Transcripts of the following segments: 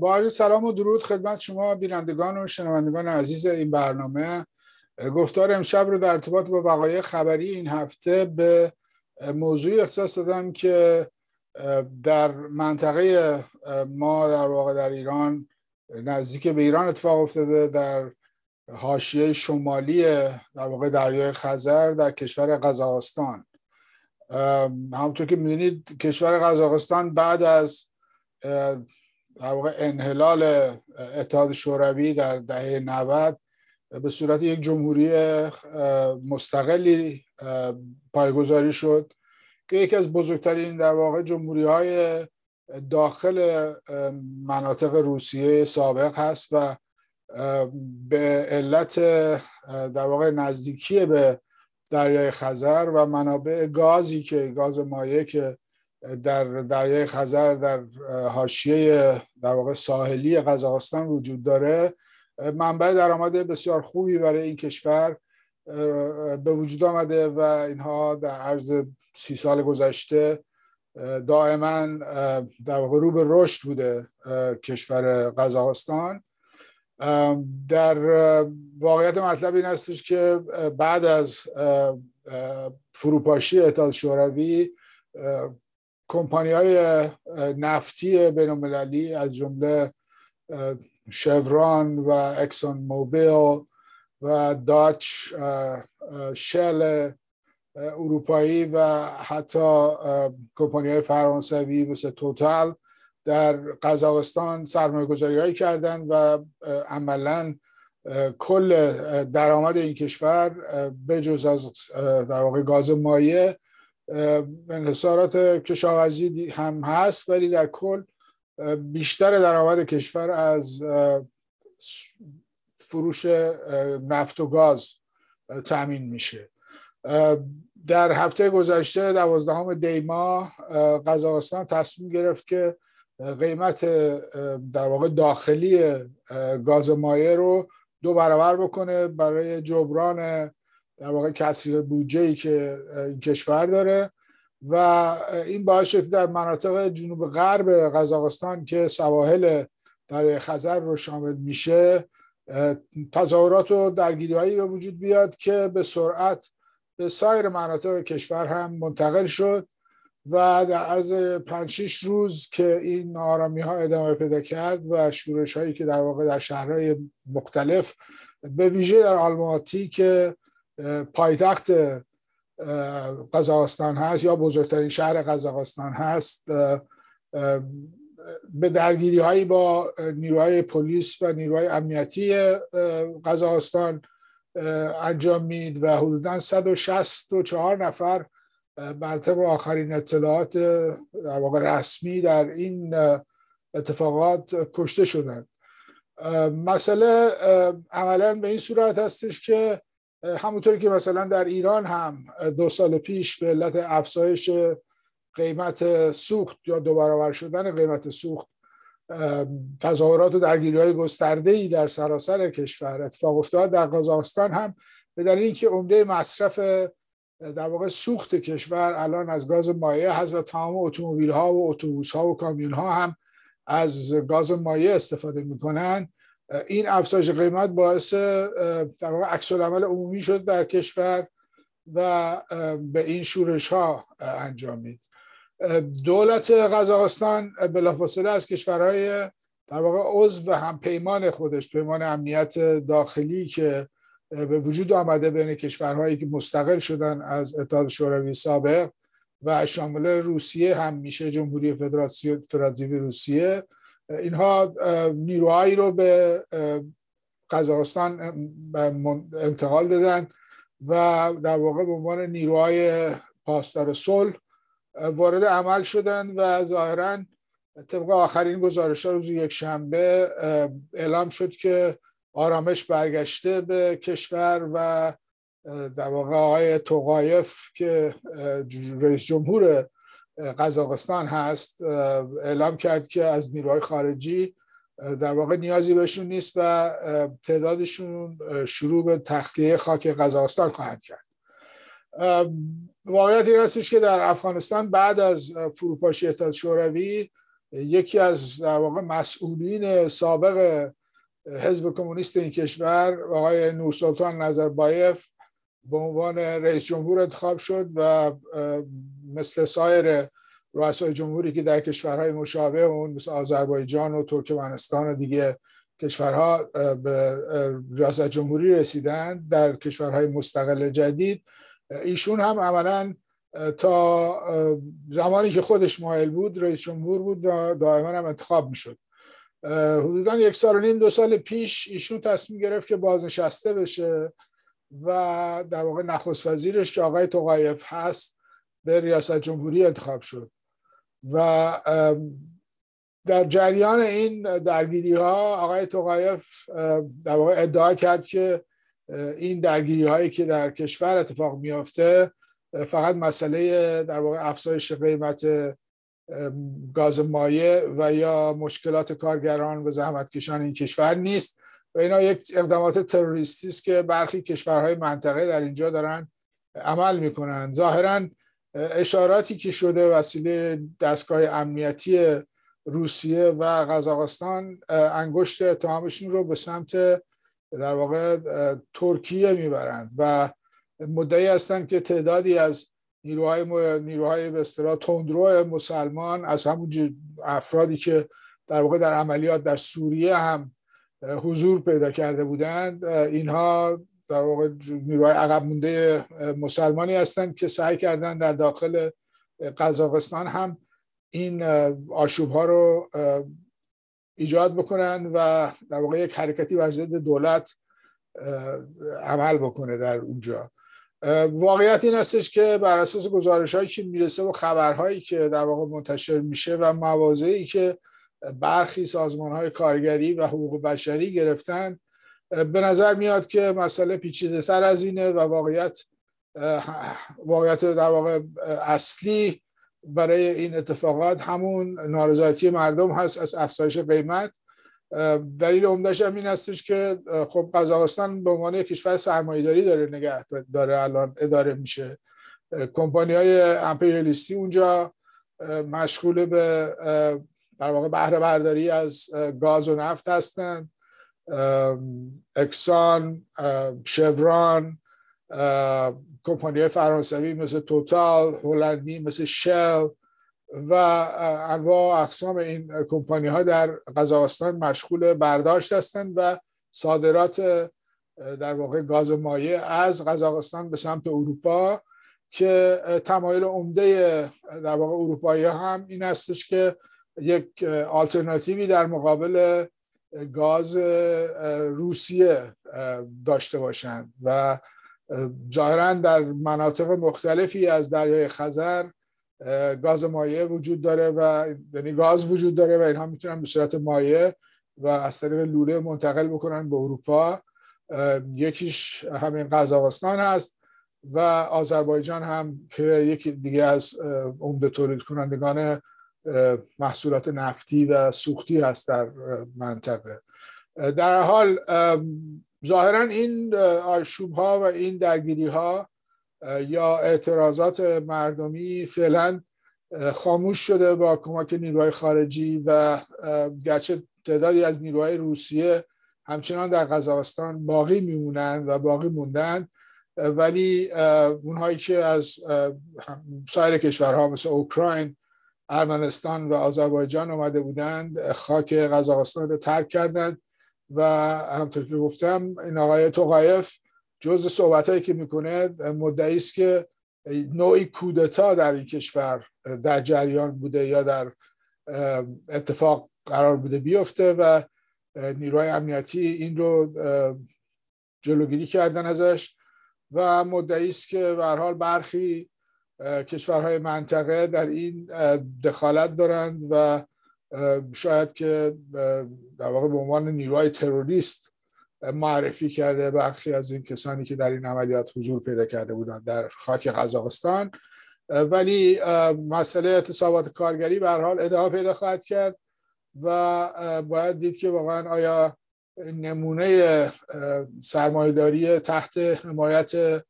با عرض سلام و درود خدمت شما بینندگان و شنوندگان عزیز این برنامه. گفتار امشب رو در ارتباط با وقایع خبری این هفته به موضوعی اختصاص دادم که در منطقه ما در واقع در ایران نزدیک به ایران اتفاق افتاده در حاشیه شمالی در واقع دریای خزر در کشور قزاقستان. همونطور که می‌دونید کشور قزاقستان بعد از در واقع انحلال اتحاد شوروی در دهه 90 به صورت یک جمهوری مستقلی پایگذاری شد که یکی از بزرگترین در واقع جمهوری های داخل مناطق روسیه سابق هست و به علت در واقع نزدیکی به دریای خزر و منابع گازی که گاز مایع که در دریای خزر در حاشیه در واقع ساحلی قزاقستان وجود داره. منبع درآمد بسیار خوبی برای این کشور به وجود آمده و اینها در عرض سی سال گذشته دائما در واقع رو به رشد بوده کشور قزاقستان. در واقعیت مطلب این هستش که بعد از فروپاشی اتحاد شوروی کمپانی های نفتی بین المللی از جمله شوران و اکسون موبیل و داچ شل اروپایی و حتی کمپانی های فرانسوی مثل توتال در قزاقستان سرمایه گذاری هایی کردن و عملا کل درآمد این کشور به جز از در واقع گاز مایع انحصارات کشاورزی هم هست ولی در کل بیشتر درآمد کشور از فروش نفت و گاز تامین میشه. در هفته گذشته دوازدهم دیما قزاقستان تصمیم گرفت که قیمت در واقع داخلی گاز مایع رو دو برابر بکنه برای جبران در واقع کسری بودجه ای که این کشور داره و این باعث شد در مناطق جنوب غرب قزاقستان که سواحل در خزر رو شامل میشه تظاهرات و درگیری هایی به وجود بیاد که به سرعت به سایر مناطق کشور هم منتقل شد و در عرض 5 روز که این آرامی ها ادامه پیدا کرد و شورش هایی که در واقع در شهرهای مختلف به ویژه در آلماتی که پایتخت قزاقستان هست یا بزرگترین شهر قزاقستان هست. به درگیری هایی با نیروهای پلیس و نیروهای امنیتی قزاقستان انجام مید و حدودا 164 نفر بر طبق آخرین اطلاعات در واقع رسمی در این اتفاقات کشته شدند. مسئله عملا به این صورت هستش که همونطوری که مثلا در ایران هم دو سال پیش به علت افزایش قیمت سوخت یا دو برابر شدن قیمت سوخت تظاهرات و درگیری های گسترده ای در سراسر کشور اتفاق افتاد در قزاقستان هم به دلیل اینکه عمده مصرف در واقع سوخت کشور الان از گاز مایع هست و تمام اتومبیل ها و اتوبوس ها و کامیون ها هم از گاز مایع استفاده می‌کنن. این افزایش قیمت باعث در واقع عکس عمل عمومی شد در کشور و به این شورش ها انجامید دولت قزاقستان بلافاصله از کشورهای در واقع عضو و هم پیمان خودش پیمان امنیت داخلی که به وجود آمده بین کشورهایی که مستقل شدن از اتحاد شوروی سابق و شامل روسیه هم میشه جمهوری فدراتیو روسیه. اینها نیروهایی رو به قزاقستان انتقال دادن و در واقع به عنوان نیروهای پاسدار صلح وارد عمل شدن و ظاهرا طبق آخرین گزارش ها روز یک شنبه اعلام شد که آرامش برگشته به کشور و در واقع آقای توقایف که رئیس جمهور قزاقستان هست اعلام کرد که از نیروهای خارجی در واقع نیازی بهشون نیست و تعدادشون شروع به تخلیه خاک قزاقستان خواهد کرد. واقعیت این هستش که در افغانستان بعد از فروپاشی اتحاد شوروی یکی از در واقع مسئولین سابق حزب کمونیست این کشور آقای نورسلطان نظربایف به عنوان رئیس جمهور انتخاب شد و مثل سایر رؤسای جمهوری که در کشورهای مشابه اون مثل آذربایجان و ترکمنستان و دیگه کشورها به ریاست جمهوری رسیدند در کشورهای مستقل جدید ایشون هم عملا تا زمانی که خودش مایل بود رئیس جمهور بود و دائما هم انتخاب می‌شد. حدودا یک سال و نیم دو سال پیش ایشون تصمیم گرفت که بازنشسته بشه و در واقع نخست وزیرش که آقای توقایف هست به ریاست جمهوری انتخاب شد. و در جریان این درگیری ها آقای توقایف در واقع ادعا کرد که این درگیری هایی که در کشور اتفاق میافته فقط مسئله در واقع افزایش قیمت گاز مایع و یا مشکلات کارگران و زحمتکشان این کشور نیست. و اینا یک اقدامات تروریستی است که برخی کشورهای منطقه در اینجا دارن عمل می‌کنن. ظاهرا اشاراتی که شده وسیله دستگاه امنیتی روسیه و قزاقستان انگشت اتهامشون رو به سمت در واقع ترکیه می‌برند و مدعی هستند که تعدادی از نیروهای نیروهای به اصطلاح تندرو مسلمان از همون افرادی که در واقع در عملیات در سوریه هم حضور پیدا کرده بودند اینها در واقع نیروهای عقب مونده مسلمانی هستند که سعی کردند در داخل قزاقستان هم این آشوب ها رو ایجاد بکنن و در واقع یک حرکتی بر ضد دولت عمل بکنه در اونجا. واقعیت این هستش که بر اساس گزارش هایی که می‌رسه و خبرهایی که در واقع منتشر میشه و موازهی که برخی سازمان های کارگری و حقوق بشری گرفتن به نظر میاد که مسئله پیچیده تر از اینه و واقعیت واقعیت در واقع اصلی برای این اتفاقات همون نارضایتی مردم هست از افزایش قیمت. دلیل عمدهش هم این هستش که خب قزاقستان به عنوان کشور سرمایه‌داری داره نگه داره الان اداره میشه. کمپانی های امپریالیستی اونجا مشغول به در واقع بهره برداری از گاز و نفت هستند اکسان شوران کمپانی فرانسوی مثل توتال هلندی مثل شل و انواع اقسام این کمپانی ها در قزاقستان مشغول برداشت هستند و صادرات در واقع گاز مایع از قزاقستان به سمت اروپا که تمایل عمده در واقع اروپایی هم این هستش که یک آلترناتیوی در مقابل گاز روسیه داشته باشند و ظاهرا در مناطق مختلفی از دریای خزر گاز مایع وجود داره و یعنی گاز وجود داره و اینها می‌تونن به صورت مایع و از طریق لوله منتقل بکنن به اروپا. یکیش همین قزاقستان هست و آذربایجان هم که یکی دیگه از عمده تولید کنندگان محصولات نفتی و سوختی هست در منطقه. در حال ظاهرا این آشوب ها و این درگیری ها یا اعتراضات مردمی فعلا خاموش شده با کمک نیروهای خارجی و گرچه تعدادی از نیروهای روسیه همچنان در قزاقستان باقی میمونند و باقی موندن ولی اونهایی که از سایر کشورها مثل اوکراین ارمنستان و آذربایجان آمده بودند خاک قزاقستان رو ترک کردند و همطور که گفتم این آقای توقایف جز صحبت هایی که می‌کنه مدعی است که نوعی کودتا در این کشور در جریان بوده یا در اتفاق قرار بوده بیفته و نیروهای امنیتی این رو جلوگیری کردن ازش و مدعی است که به حال برخی کشورهای منطقه در این دخالت دارند و شاید که در واقع به عنوان نیروهای تروریست معرفی کرده برخی از این کسانی که در این عملیات حضور پیدا کرده بودند در خاک قزاقستان. ولی مسئله اعتصابات کارگری به حال ادامه پیدا خواهد کرد و باید دید که واقعا آیا نمونه سرمایهداری تحت حمایت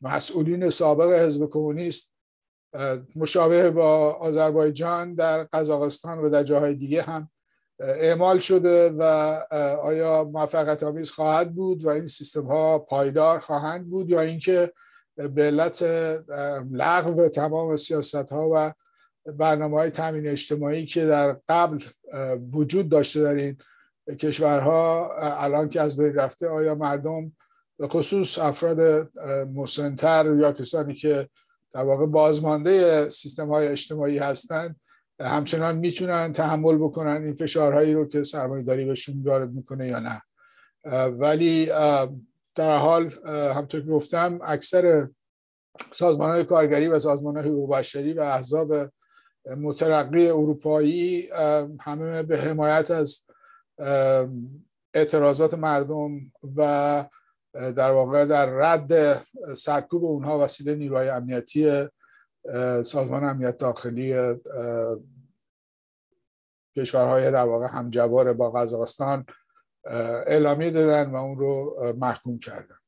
مسئولین سابق حزب کمونیست مشابه با آذربایجان در قزاقستان و در جاهای دیگه هم اعمال شده و آیا موفقیت آمیز خواهد بود و این سیستم ها پایدار خواهند بود یا اینکه به علت لغو تمام سیاست ها و برنامه های تامین اجتماعی که در قبل وجود داشته در این کشورها الان که از بین رفته آیا مردم به خصوص افراد مسنتر یا کسانی که در واقع بازمانده سیستم های اجتماعی هستند همچنان می‌تونن تحمل بکنن این فشارهایی رو که سرمایه داری بهشون وارد می‌کنه یا نه. ولی در حال همطور که گفتم اکثر سازمان های کارگری و سازمان های حقوق بشری و احزاب مترقی اروپایی همه به حمایت از اعتراضات مردم و در واقع در رد سرکوب اونها وسیله نیروهای امنیتی سازمان امنیت داخلی کشورهای در واقع همجوار با قزاقستان اعلامیه دادن و اون رو محکوم کردن.